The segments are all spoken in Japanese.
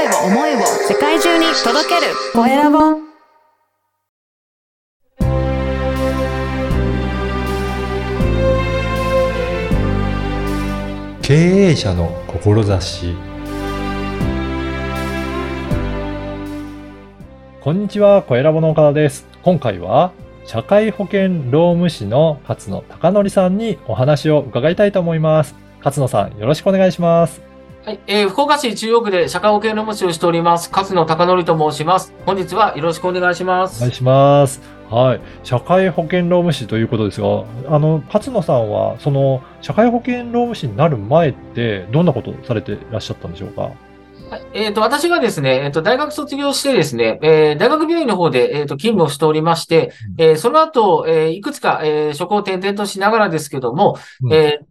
声を思いを世界中に届けるコエラボ経営者の志こんにちは、コエラボの岡田です。今回は、社会保険労務士の勝野貴則さんにお話を伺いたいと思います。勝野さん、よろしくお願いします。はい、えー福岡市中央区で社会保険労務士をしております、勝野貴則と申します。本日はよろしくお願いします。お願いします。はい。社会保険労務士ということですが、あの、勝野さんは、その、社会保険労務士になる前って、どんなことをされていらっしゃったんでしょうか？はいえっ、と、私がですね、えっ、と、大学卒業してですね、えー大学病院の方で、えっ、と、勤務をしておりまして、えーその後、えーいくつか、えー職を転々としながらですけども、うんえー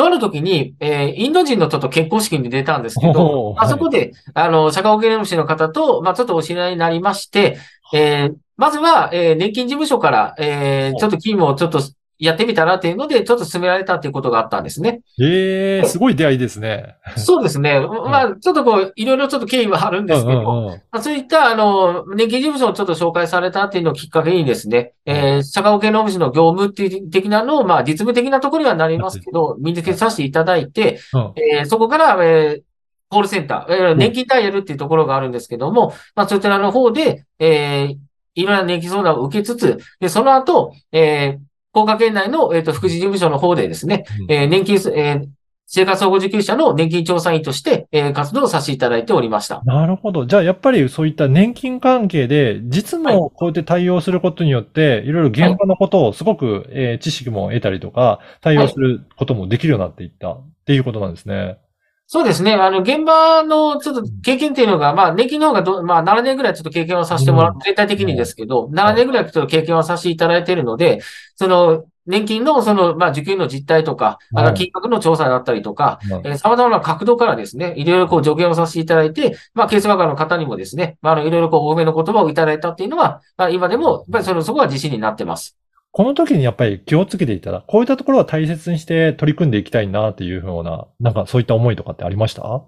とある時に、えーインド人のちょっと結婚式に出たんですけおど、ーあそこで、あの、社会保険労務士の方と、まあ、ちょっとお知り合いになりまして、えーまずは、えー年金事務所から、えーちょっと勤務をちょっとやってみたらっていうので、ちょっと進められたっていうことがあったんですね。ええすごい出会いですね。そうですね。まあ、ちょっとこう、いろいろちょっと経緯はあるんですけど、うんうんうんまあ、そういった、あの、年金事務所をちょっと紹介されたっていうのをきっかけにですね、えー社会保険労務士の業務っていう的なのを、まあ、実務的なところにはなりますけど、身につけさせていただいて、うんえーそこから、えーコールセンター、えー年金ダイヤルっていうところがあるんですけども、まあ、そちらの方で、えーいろんな年金相談を受けつつ、で、その後、えー、福岡県内の、えっ、と、福祉事務所の方でですね、うんえー年金す、えー生活保護受給者の年金調査員として、えー活動をさせていただいておりました。なるほど。じゃあ、やっぱりそういった年金関係で、実務をこうやって対応することによって、いろいろ現場のことをすごく、えー知識も得たりとか、対応することもできるようになっていったっていうことなんですね。そうですね。あの、現場のちょっと経験っていうのが、まあ、年金の方がど、まあ、7年ぐらいちょっと経験をさせてもらうん。う、全体的にですけど、7年ぐらいちょっと経験をさせていただいているので、その、年金のその、まあ、受給の実態とか、あの、うん金額の調査だったりとか、うん。えー様々な角度からですね、いろいろこう助言をさせていただいて、まあ、ケースワーカーの方にもですね、まあ、あの、いろいろこう、お褒めの言葉をいただいたっていうのは、まあ、今でも、やっぱりその、そこは自信になってます。この時にやっぱり気をつけていたら、こういったところは大切にして取り組んでいきたいなっていうような、なんかそういった思いとかってありました？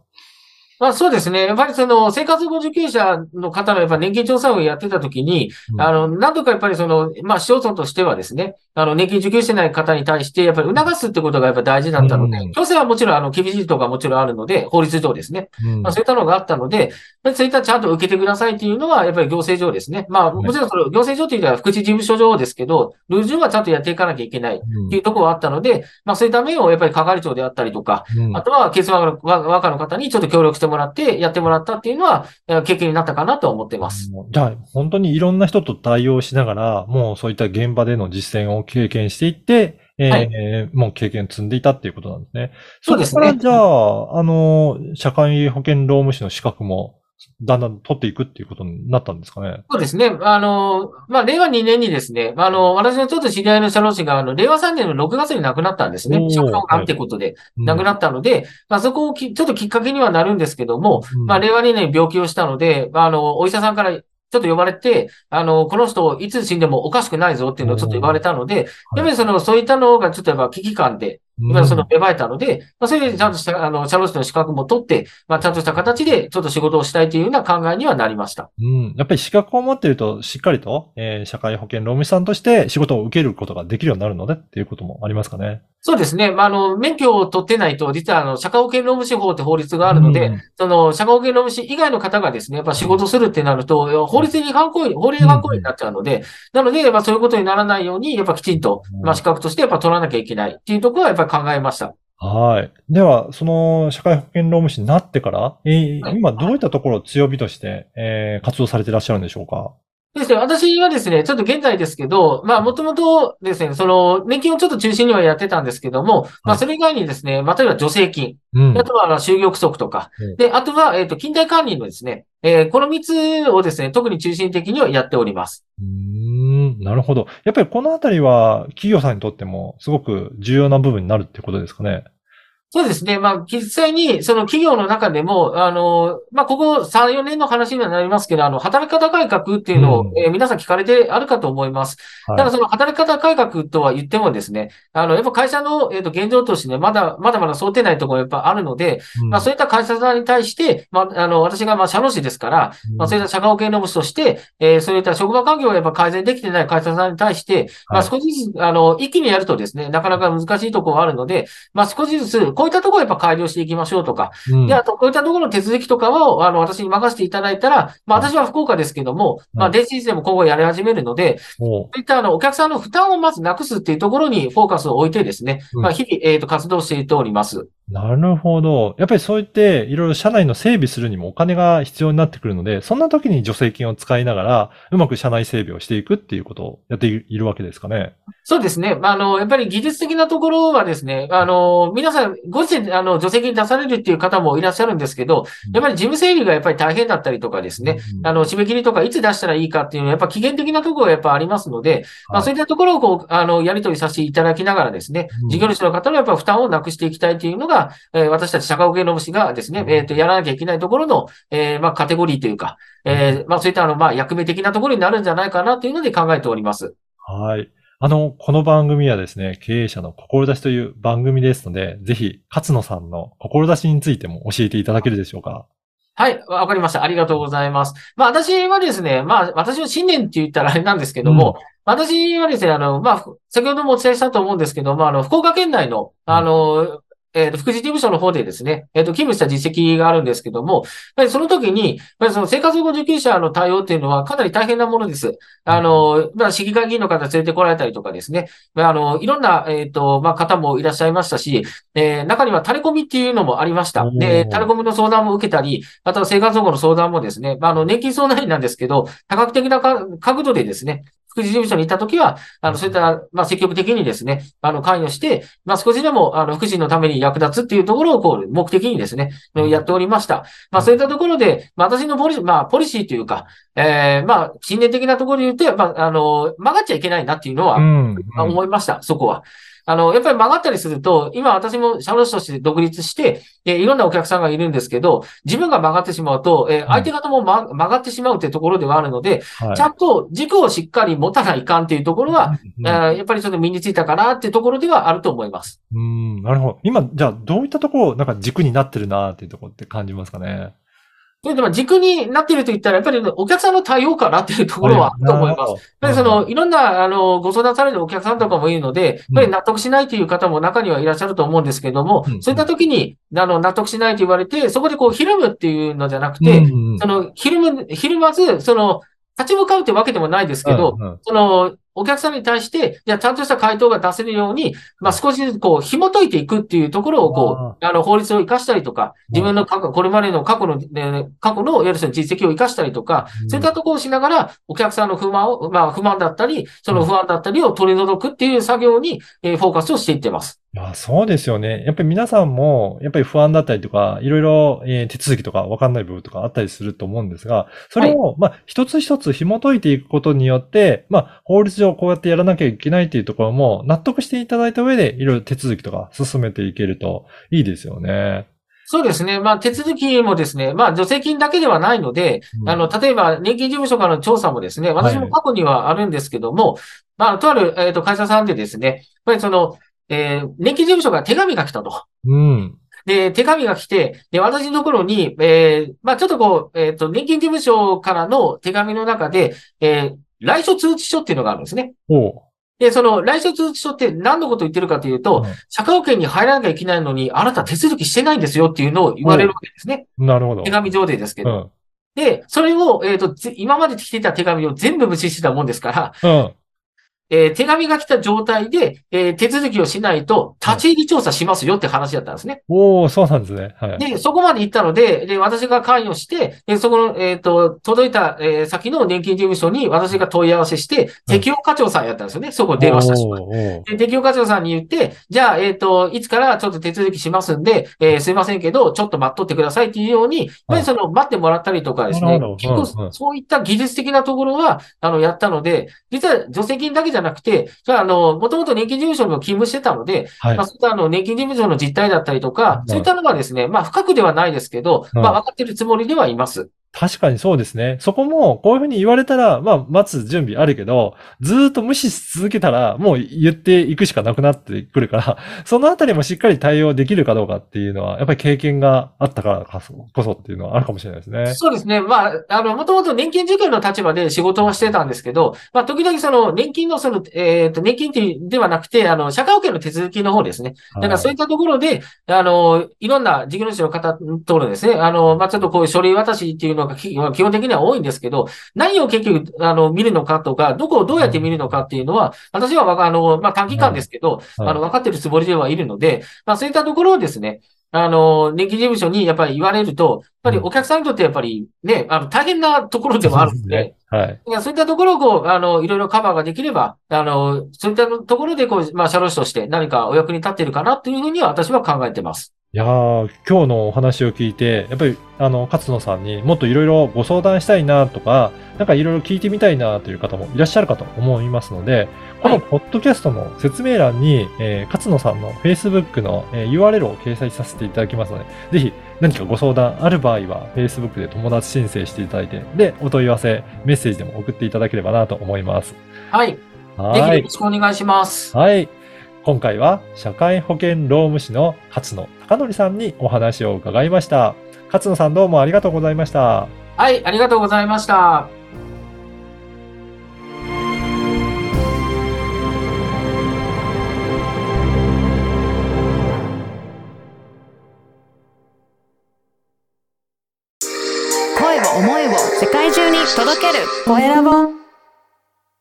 まあそうですね。やっぱりその生活保護受給者の方のやっぱ年金調査をやってたときに、うんあの、なんとかやっぱりその、まあ市町村としてはですね、あの、年金受給してない方に対してやっぱり促すってことがやっぱ大事だったので、うん強制はもちろんあの、厳しいところがもちろんあるので、法律上ですね。うんまあそういったのがあったので、まあそういったちゃんと受けてくださいっていうのは、やっぱり行政上ですね。まあもちろんその行政上というのは福祉事務所上ですけど、ルール上はちゃんとやっていかなきゃいけないっていうところはあったので、まあそういった面をやっぱり係長であったりとか、うんあとは、ケースワーカーの方にちょっと協力してもらって、やってもらったっていうのは、えー経験になったかなと思ってます。じゃあ、本当にいろんな人と対応しながら、もうそういった現場での実践を経験していって、えーはいもう経験積んでいたっていうことなんですね。そうですねこからじゃあ、あの、社会保険労務士の資格も、だんだん取っていくっていうことになったんですかね。そうですね。あの、まあ、令和2年にですね、あの、私のちょっと知り合いの社労士が、あの、令和3年の6月に亡くなったんですねお。ー食道がんってことで亡くなっったので、まあ、そこをきちょっときっかけにはなるんですけども、うんまあ、令和2年に病気をしたので、あの、お医者さんからちょっと呼ばれて、あの、この人いつ死んでもおかしくないぞっていうのをちょっと言われたので、やっぱりその、そういったのがちょっとやっぱ危機感で、今その芽生えたので、まあ、それでちゃんとした、あの、社労士の資格も取って、まあ、ちゃんとした形でちょっと仕事をしたいというような考えにはなりました。うん。やっぱり資格を持っていると、しっかりと、えー社会保険労務士さんとして仕事を受けることができるようになるのでっていうこともありますかね。そうですね。まあ、あの、免許を取ってないと、実は、あの、社会保険労務士法って法律があるので、うんその、社会保険労務士以外の方がですね、やっぱ仕事するってなると、法律に違反行為、法令違反行為になっちゃうので、なので、やっぱそういうことにならないように、やっぱきちんと、うんまあ、資格としてやっぱ取らなきゃいけないっていうところはやっぱり考えました。はい。では、その社会保険労務士になってから、えーはい今どういったところを強火として、えー活動されていらっしゃるんでしょうか？ですね、私はですね、ちょっと現在ですけど、まあ、もともとですね、その、年金をちょっと中心にはやってたんですけども、まあ、はいそれ以外にですね、まあ、例えば助成金、うん。あとは、就業規則とか。うん、で、あとは、えっと、勤怠管理のですね、えーこの3つをですね、特に中心的にはやっております。うーん、なるほど。やっぱりこのあたりは企業さんにとってもすごく重要な部分になるってことですかね。そうですね。まあ、実際に、その企業の中でも、あの、まあ、ここ3、4年の話にはなりますけど、あの、働き方改革っていうのを、うん。えー皆さん聞かれてあるかと思います。はい。ただ、その働き方改革とは言ってもですね、あの、やっぱ会社の、えっと、現状としてね、まだ、まだまだ想定内のところやっぱあるので、うん。まあ、そういった会社さんに対して、まあ、あの、私が、まあ、社労士ですから、まあ、そういった社会保険労務士として、えーそういった職場環境がやっぱ改善できてない会社さんに対して、まあ、はい。少しずつ、あの、一気にやるとですね、なかなか難しいところがあるので、まあ、少しずつ、こういったところをやっぱ改良していきましょうとか、うん。で、あと、こういったところの手続きとかを、あの、私に任せていただいたら、まあ、私は福岡ですけども、まあ、電子システム今後やり始めるので、おそういったあの、お客さんの負担をまずなくすっていうところにフォーカスを置いてですね、うん。まあ、日々、えっと、活動していっております。なるほど。やっぱりそう言って、いろいろ社内の整備するにもお金が必要になってくるので、そんな時に助成金を使いながら、うまく社内整備をしていくっていうことをやっているわけですかね。そうですね。まあ、あの、やっぱり技術的なところはですね、あの、皆さん、ご自身で、あの、助成金出されるっていう方もいらっしゃるんですけど、やっぱり事務整理がやっぱり大変だったりとかですね、うんあの、締め切りとかいつ出したらいいかっていうのは、やっぱ期限的なところがやっぱありますので、まあ、はいそういったところをこう、あの、やり取りさせていただきながらですねうん、事業主の方のやっぱ負担をなくしていきたいというのが、えー私たち社会保険労務士がですね、えっと、やらなきゃいけないところの、えーまあ、カテゴリーというか、えーまあ、そういったあの、まあ、役目的なところになるんじゃないかなというので考えております。はい。あの、この番組はですね、経営者の志という番組ですので、ぜひ、勝野さんの志についても教えていただけるでしょうか。はい、わかりました。ありがとうございます。まあ、私はですね、まあ、私の信念って言ったらあれなんですけども、私はですね、あの、まあ、先ほどもお伝えしたと思うんですけども、あの、福岡県内の、あの、えっ、と、福祉事務所の方でですね、えっ、と、勤務した実績があるんですけども、やりその時に、やりその生活保護受給者の対応っていうのはかなり大変なものです。あの、まあ、市議会議員の方連れてこられたりとかですね、まあ、あの、いろんな、えっ、と、まあ、方もいらっしゃいましたし、えー中には垂れ込みっていうのもありました。で、垂れ込みの相談も受けたり、あとは生活保護の相談もですね、まあ、あの、年金相談員なんですけど、多角的なか角度でですね、福祉事務所に行ったときは、あの、そういった、まあ、積極的にですね、あの、関与して、まあ、少しでも、あの、福祉のために役立つっていうところを、こう、目的にですね、やっておりました。まあ、そういったところで、まあ、私のポリ、まあ、ポリシーというか、えー、まあ、信念的なところで言うと、まあ、あの、曲がっちゃいけないなっていうのは、思いました、そこは。あの、やっぱり曲がったりすると、今私も社労士として独立して、えーいろんなお客さんがいるんですけど、自分が曲がってしまうと、えー相手方も、ま、曲がってしまうというところではあるので、はい。ちゃんと軸をしっかり持たないかんっていうところは、うんえーやっぱりちょっと身についたかなっていうところではあると思います。うん、なるほど。今、じゃあ、どういったところ、なんか軸になってるなっていうところって感じますかね？それでも軸になっていると言ったら、やっぱりお客さんの対応かなっていうところはあると思います。その、いろんな、あの、ご相談されるお客さんとかもいるので、やっぱり納得しないという方も中にはいらっしゃると思うんですけどもうん、そういった時に、あの、納得しないと言われて、そこでこう、ひるむっていうのじゃなくて、うん。その、ひるむ、ひるまず、その、立ち向かうってわけでもないですけど、うんうん。その、お客さんに対して、じゃあちゃんとした回答が出せるように、まあ少しずつこう、紐解いていくっていうところをこう、あの、法律を活かしたりとか、自分の過去、これまでの過去の、ね過去の、いわゆるその実績を活かしたりとか、うん。そういったところをしながら、お客さんの不満を、まあ不満だったり、その不安だったりを取り除くっていう作業に、えーフォーカスをしていってます。いや、そうですよね。やっぱり皆さんも、やっぱり不安だったりとか、いろいろ、えー手続きとか分かんない部分とかあったりすると思うんですが、それを、まあ、一つ一つ紐解いていくことによって、まあ、法律上こうやってやらなきゃいけないっていうところも、納得していただいた上で、いろいろ手続きとか進めていけるといいですよね。そうですね。まあ、手続きもですね、まあ、助成金だけではないので、うんあの、例えば、年金事務所からの調査もですね、私も過去にはあるんですけども、まあ、とある、えっ、と、会社さんでですね、やっぱりその、えー年金事務所から手紙が来たと。うん。で、手紙が来て、で、私のところに、えーまあ、ちょっとこう、えっ、と、年金事務所からの手紙の中で、えー来所通知書っていうのがあるんですね。で、その来所通知書って何のことを言ってるかというと、うん社会保険に入らなきゃいけないのに、あなた手続きしてないんですよっていうのを言われるわけですね。なるほど。手紙上でですけど。うん。で、それを、えっ、と、ぜ今まで来てた手紙を全部無視してたもんですから、うん。えー手紙が来た状態で、えー手続きをしないと、立ち入り調査しますよって話だったんですね。おおそうなんですね。はい。で、そこまで行ったので、で、私が関与して、で、そこの、えっ、と、届いた、えー先の年金事務所に私が問い合わせして、適用課長さんやったんですよね。そこ電話したしで、適用課長さんに言って、じゃあ、えっ、と、いつからちょっと手続きしますんで、えーすいませんけど、ちょっと待っとってくださいっていうように、やっぱりその、待ってもらったりとかですね結構そういった技術的なところは、あの、やったので、実は助成金だけじゃゃなくて、じゃあ、あの、もともと年金事務所にも勤務してたので、はいまあ、。そういったあの、年金事務所の実態だったりとか、いそういったのがですね、まあ、深くではないですけど、うんまあ、分かってるつもりではいます。確かにそうですね。そこも、こういうふうに言われたら、まあ、待つ準備あるけど、ずーっと無視し続けたら、もう言っていくしかなくなってくるから、そのあたりもしっかり対応できるかどうかっていうのは、やっぱり経験があったからこそっていうのはあるかもしれないですね。そうですね。まあ、あの、もともと年金受給の立場で仕事はしてたんですけど、まあ、時々その、年金のその、えっ、と、年金っていうではなくて、あの、社会保険の手続きの方ですね。だからそういったところで、あの、いろんな事業主の方とのですね、あの、まあ、ちょっとこういう書類渡しっていうのがき基本的には多いんですけど、何を結局、あの、見るのかとか、どこをどうやって見るのかっていうのは、私はあの、まあ、短期間ですけど、はいあの、分かってるつもりではいるので、まあ、そういったところをですね、あの、年金事務所にやっぱり言われると、やっぱりお客さんにとってやっぱりね、あの、大変なところでもあるので、ね。はい。いやそういったところをこう、あの、いろいろカバーができれば、あの、そういったところでこう、まあ、社労士として何かお役に立っているかなというふうには私は考えてます。いやー、今日のお話を聞いて、やっぱり、あの、勝野さんにもっといろいろご相談したいなとか、なんかいろいろ聞いてみたいなという方もいらっしゃるかと思いますので、このポッドキャストの説明欄に、えー勝野さんの Facebook の、えー URL を掲載させていただきますので、ぜひ何かご相談ある場合は、Facebook で友達申請していただいて、で、お問い合わせ、メッセージでも送っていただければなと思います。はい。ぜはいひよろ。しくお願いします。はい。今回は社会保険労務士の勝野貴則さんにお話を伺いました。勝野さんどうもありがとうございました。はい、ありがとうございました。